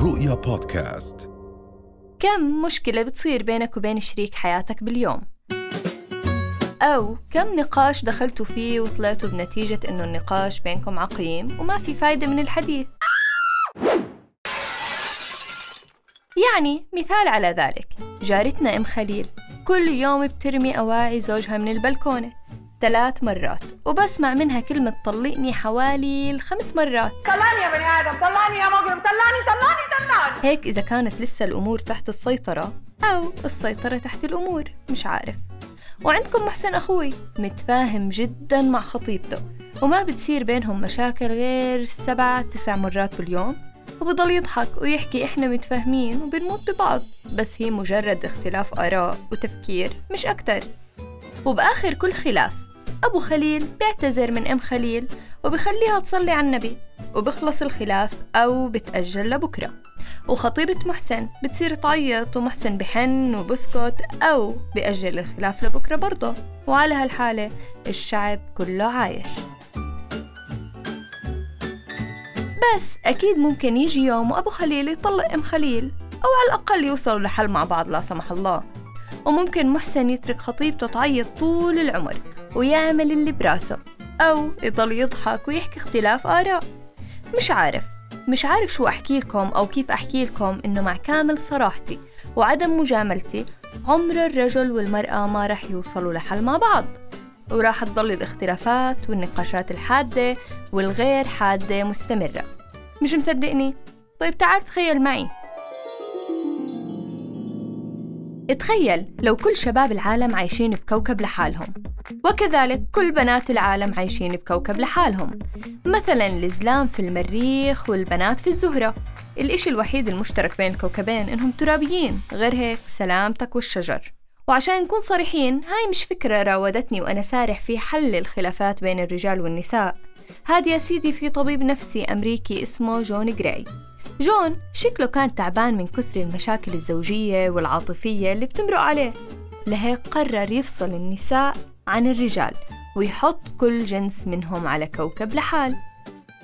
الرؤيا بودكاست كم مشكلة بتصير بينك وبين شريك حياتك باليوم؟ أو كم نقاش دخلتوا فيه وطلعتوا بنتيجة إنه النقاش بينكم عقيم وما في فايدة من الحديث؟ يعني مثال على ذلك جارتنا أم خليل كل يوم بترمي أواعي زوجها من البلكونة ثلاث مرات وبسمع منها كلمة طلقني حوالي الخمس مرات. طلعني يا بني آدم طلعني يا مجرم طلعني طلعني طلعني هيك إذا كانت لسه الأمور تحت السيطرة أو السيطرة تحت الأمور مش عارف. وعندكم محسن أخوي متفاهم جدا مع خطيبته وما بتصير بينهم مشاكل غير سبعة تسع مرات باليوم. وبضل يضحك ويحكي إحنا متفاهمين وبنموت ببعض. بس هي مجرد اختلاف آراء وتفكير مش أكتر. وبآخر كل خلاف أبو خليل بيعتذر من أم خليل وبخليها تصلي على النبي وبخلص الخلاف أو بتأجل لبكرة. وخطيبة محسن بتصير تعيط ومحسن بحن وبسكت أو بأجل الخلاف لبكرة برضه. وعلى هالحالة الشعب كله عايش. بس أكيد ممكن يجي يوم وأبو خليل يطلق أم خليل أو على الأقل يوصلوا لحل مع بعض لا سمح الله. وممكن محسن يترك خطيبته تعيط طول العمر. ويعمل اللي براسه أو يضل يضحك ويحكي اختلاف آراء. مش عارف مش عارف شو أحكي لكم أو كيف أحكي لكم إنه مع كامل صراحتي وعدم مجاملتي عمر الرجل والمرأة ما رح يوصلوا لحل مع بعض. وراح تضل الاختلافات والنقاشات الحادة والغير حادة مستمرة. مش مصدقني؟ طيب تعال تخيل معي. تخيل لو كل شباب العالم عايشين بكوكب لحالهم. وكذلك كل بنات العالم عايشين بكوكب لحالهم. مثلا الزلام في المريخ والبنات في الزهرة. الإشي الوحيد المشترك بين الكوكبين إنهم ترابيين. غير هيك سلامتك والشجر. وعشان نكون صريحين هاي مش فكرة راودتني وأنا سارح في حل الخلافات بين الرجال والنساء. هاد يا سيدي في طبيب نفسي أمريكي اسمه جون جراي. جون شكله كان تعبان من كثر المشاكل الزوجية والعاطفية اللي بتمرق عليه. لهيك قرر يفصل النساء عن الرجال ويحط كل جنس منهم على كوكب لحال.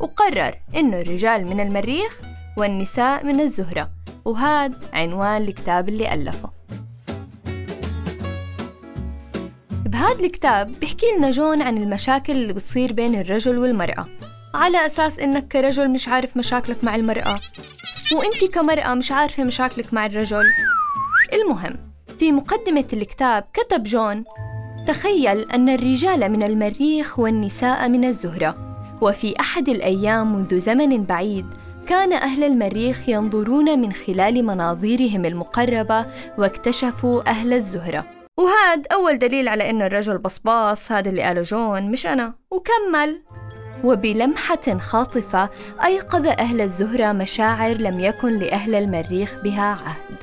وقرر إنه الرجال من المريخ والنساء من الزهرة وهاد عنوان الكتاب اللي ألفه. بهذا الكتاب بيحكي لنا جون عن المشاكل اللي بتصير بين الرجل والمرأة. على أساس إنك كرجل مش عارف مشاكلك مع المرأة. وإنتي كمرأة مش عارفة مشاكلك مع الرجل. المهم في مقدمة الكتاب كتب جون تخيل أن الرجال من المريخ والنساء من الزهرة. وفي أحد الأيام منذ زمن بعيد كان أهل المريخ ينظرون من خلال مناظيرهم المقربة واكتشفوا أهل الزهرة. وهاد أول دليل على إنه الرجل بصباص هذا اللي قاله جون مش أنا. وكمل. وبلمحة خاطفة أيقظ أهل الزهرة مشاعر لم يكن لأهل المريخ بها عهد.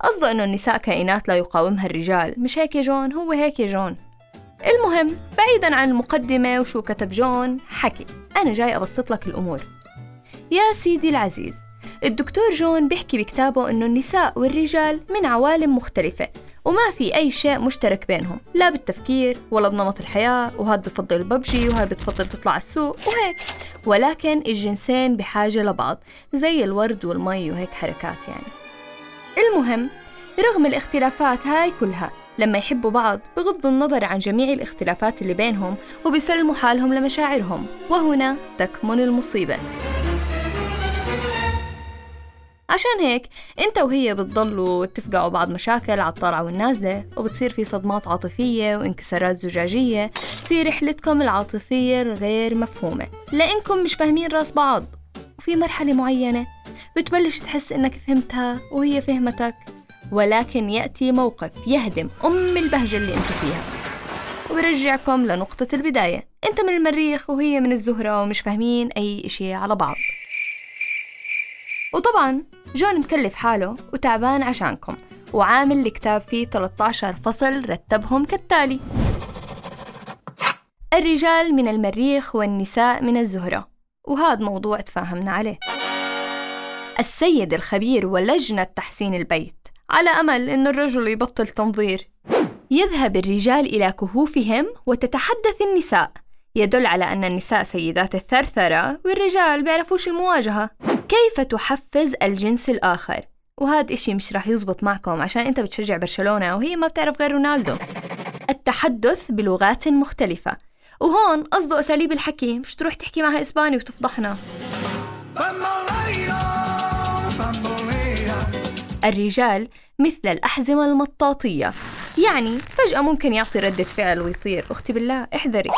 قصده أنه النساء كائنات لا يقاومها الرجال. مش هيك جون؟ هو هيك جون. المهم بعيدا عن المقدمة وشو كتب جون حكي. أنا جاي أبسط لك الأمور. يا سيدي العزيز الدكتور جون بيحكي بكتابه أنه النساء والرجال من عوالم مختلفة. وما في أي شيء مشترك بينهم. لا بالتفكير ولا بنمط الحياة وهاد بفضل الببجي وهاي بتفضل تطلع السوق وهيك. ولكن الجنسين بحاجة لبعض زي الورد والمي وهيك حركات يعني. المهم رغم الاختلافات هاي كلها لما يحبوا بعض بغضوا النظر عن جميع الاختلافات اللي بينهم وبيسلموا حالهم لمشاعرهم. وهنا تكمن المصيبة. عشان هيك انت وهي بتضلوا تفقعوا بعض مشاكل على الطالعة والنازلة وبتصير في صدمات عاطفية وانكسارات زجاجية في رحلتكم العاطفية الغير مفهومة لأنكم مش فاهمين رأس بعض وفي مرحلة معينة بتبلش تحس إنك فهمتها وهي فهمتك ولكن يأتي موقف يهدم أم البهجة اللي أنتوا فيها. وبرجعكم لنقطة البداية انت من المريخ وهي من الزهرة ومش فاهمين أي إشي على بعض. وطبعا جون مكلف حاله وتعبان عشانكم وعامل الكتاب فيه 13 فصل رتبهم كالتالي. الرجال من المريخ والنساء من الزهرة وهذا موضوع تفاهمنا عليه. السيد الخبير ولجنة تحسين البيت على أمل أن الرجل يبطل تنظير. يذهب الرجال إلى كهوفهم وتتحدث النساء. يدل على أن النساء سيدات الثرثرة والرجال بيعرفوش المواجهة. كيف تحفز الجنس الآخر؟ وهذا إشي مش راح يزبط معكم عشان أنت بتشجع برشلونة وهي ما بتعرف غير رونالدو. التحدث بلغات مختلفة. وهون قصده أساليب الحكي مش تروح تحكي معها إسباني وتفضحنا. الرجال مثل الأحزمة المطاطية. يعني فجأة ممكن يعطي ردة فعل ويطير. أختي بالله احذري.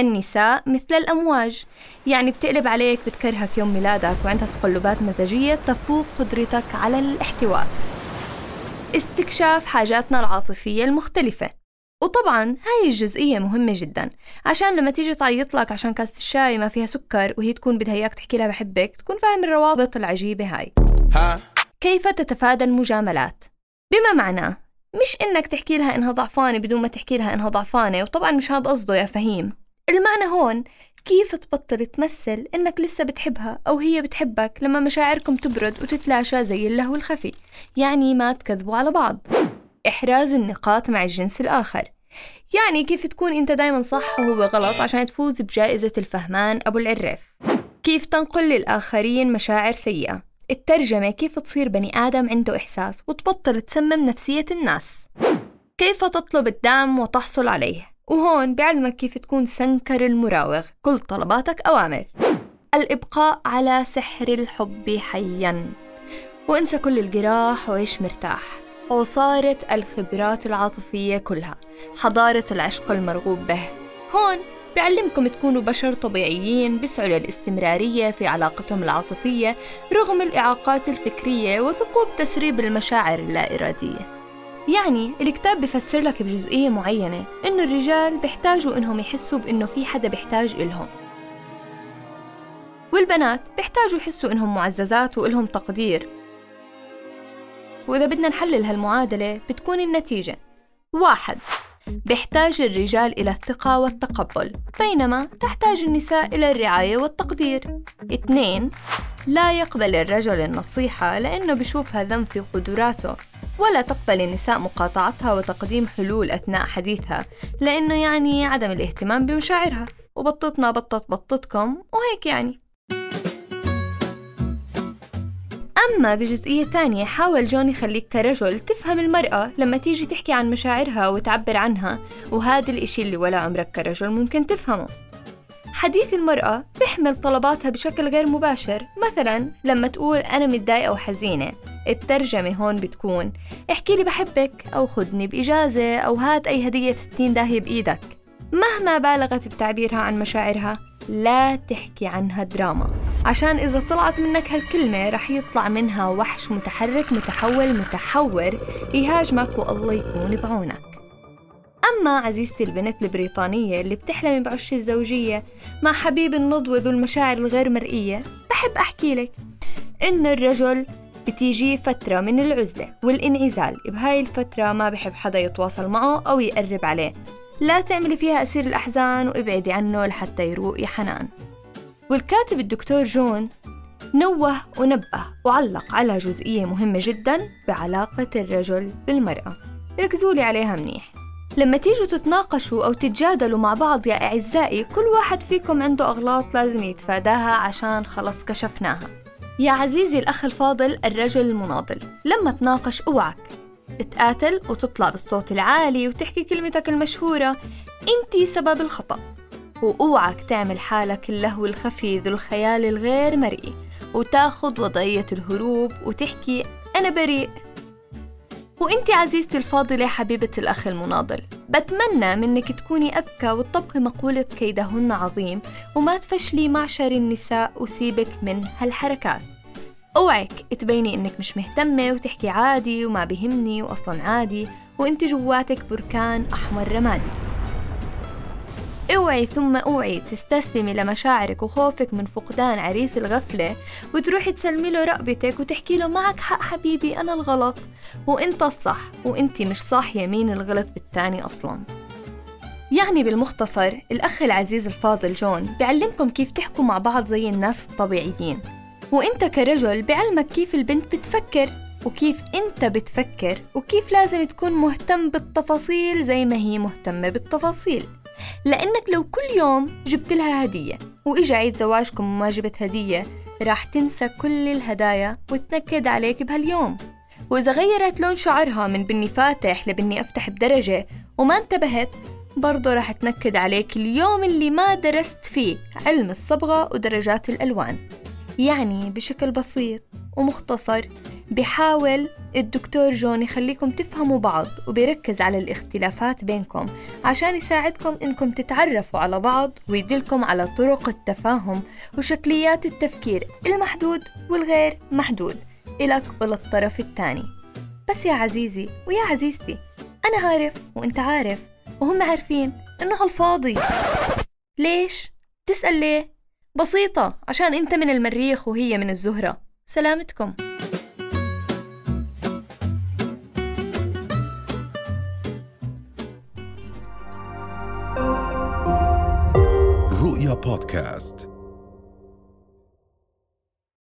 النساء مثل الأمواج. يعني بتقلب عليك بتكرهك يوم ميلادك وعندها تقلبات مزاجية تفوق قدرتك على الاحتواء. استكشاف حاجاتنا العاطفية المختلفة. وطبعا هاي الجزئية مهمة جدا. عشان لما تيجي تعيط لك عشان كاسة الشاي ما فيها سكر وهي تكون بدها إياك تحكي لها بحبك تكون فاهم الروابط العجيبة هاي. كيف تتفادى المجاملات؟ بما معناه مش إنك تحكي لها إنها ضعفانة بدون ما تحكي لها إنها ضعفانة وطبعا مش هذا قصده يا فهيم. المعنى هون كيف تبطل تمثل إنك لسه بتحبها أو هي بتحبك لما مشاعركم تبرد وتتلاشى زي اللهو الخفي؟ يعني ما تكذبوا على بعض. إحراز النقاط مع الجنس الآخر. يعني كيف تكون أنت دايما صح وهو غلط عشان تفوز بجائزة الفهمان أبو العريف كيف تنقل للآخرين مشاعر سيئة؟ الترجمة كيف تصير بني آدم عنده إحساس وتبطل تسمم نفسية الناس؟ كيف تطلب الدعم وتحصل عليه؟ وهون بعلمك كيف تكون سنكر المراوغ كل طلباتك أوامر. الإبقاء على سحر الحب حيا. وانسى كل الجراح وعيش مرتاح. وصارت الخبرات العاطفية كلها حضارة العشق المرغوب به. هون بعلمكم تكونوا بشر طبيعيين بيسعوا للاستمرارية في علاقتهم العاطفية رغم الإعاقات الفكرية وثقوب تسريب المشاعر اللا إرادية. يعني الكتاب بفسر لك بجزئية معينة إنه الرجال بيحتاجوا إنهم يحسوا بإنه في حدا بيحتاج إلهم. والبنات بيحتاجوا يحسوا إنهم معززات وإلهم تقدير. وإذا بدنا نحلل هالمعادلة بتكون النتيجة. واحد بيحتاج الرجال إلى الثقة والتقبل بينما تحتاج النساء إلى الرعاية والتقدير. اثنين لا يقبل الرجل النصيحة لأنه بشوفها ذنب في قدراته. ولا تقبل النساء مقاطعتها وتقديم حلول أثناء حديثها لأنه يعني عدم الاهتمام بمشاعرها. وبطتنا بطت بطتكم وهيك يعني. أما بجزئية تانية حاول جون يخليك كرجل تفهم المرأة لما تيجي تحكي عن مشاعرها وتعبر عنها وهذا الإشي اللي ولا عمرك كرجل ممكن تفهمه. حديث المرأة بيحمل طلباتها بشكل غير مباشر. مثلا لما تقول أنا متضايقة وحزينة الترجمة هون بتكون احكي لي بحبك أو خدني بإجازة أو هات أي هدية بستين داهية بإيدك. مهما بالغت بتعبيرها عن مشاعرها لا تحكي عنها دراما. عشان إذا طلعت منك هالكلمة رح يطلع منها وحش متحرك متحول متحور. يهاجمك والله يكون بعونك. أما عزيزتي البنت البريطانية اللي بتحلمي بعش الزوجية مع حبيب النضوة ذو المشاعر الغير مرئية بحب أحكي لك إن الرجل بتيجي فترة من العزلة والإنعزال بهاي الفترة ما بحب حدا يتواصل معه أو يقرب عليه. لا تعملي فيها أسير الأحزان وإبعدي عنه لحتى يروق يا حنان والكاتب الدكتور جون نوه ونبه وعلق على جزئية مهمة جدا بعلاقة الرجل بالمرأة. ركزوا لي عليها منيح. لما تيجوا تتناقشوا أو تتجادلوا مع بعض يا أعزائي كل واحد فيكم عنده أغلاط لازم يتفاداها عشان خلص كشفناها. يا عزيزي الأخ الفاضل الرجل المناضل لما تناقش أوعك تقاتل وتطلع بالصوت العالي وتحكي كلمتك المشهورة انتي سبب الخطأ. وأوعك تعمل حالك اللهو الخفي ذو الخيال الغير مرئي وتاخد وضعية الهروب وتحكي أنا بريء. وإنتي عزيزتي الفاضلة حبيبة الأخ المناضل بتمنى منك تكوني أذكى وتطبقي مقولة كيدهن عظيم وما تفشلي معشر النساء وسيبك من هالحركات. أوعك تبيني إنك مش مهتمة وتحكي عادي وما بهمني واصلا عادي وانت جواتك بركان أحمر رمادي. أوعي ثم أوعي تستسلمي لمشاعرك وخوفك من فقدان عريس الغفلة وتروحي تسلمي له رقبتك وتحكي له معك حق حبيبي أنا الغلط. وإنت الصح وإنت مش صاحية مين الغلط بالتاني أصلا. يعني بالمختصر الأخ العزيز الفاضل جون بيعلمكم كيف تحكوا مع بعض زي الناس الطبيعيين. وإنت كرجل بعلمك كيف البنت بتفكر وكيف إنت بتفكر وكيف لازم تكون مهتم بالتفاصيل زي ما هي مهتمة بالتفاصيل. لأنك لو كل يوم جبت لها هدية وإجا عيد زواجكم وما جبت هدية راح تنسى كل الهدايا وتنكد عليك بهاليوم. وإذا غيرت لون شعرها من بني فاتح لبني أفتح بدرجة وما انتبهت برضه راح تنكد عليك اليوم اللي ما درست فيه علم الصبغة ودرجات الألوان. يعني بشكل بسيط ومختصر بحاول الدكتور جون يخليكم تفهموا بعض وبيركز على الاختلافات بينكم عشان يساعدكم إنكم تتعرفوا على بعض ويدلكم على طرق التفاهم وشكليات التفكير المحدود والغير محدود. إلك وللطرف الثاني. بس يا عزيزي ويا عزيزتي أنا عارف وإنت عارف وهم عارفين إنه هالفاضي ليش؟ تسأل ليه؟ بسيطة عشان أنت من المريخ وهي من الزهرة. سلامتكم. رؤيا بودكاست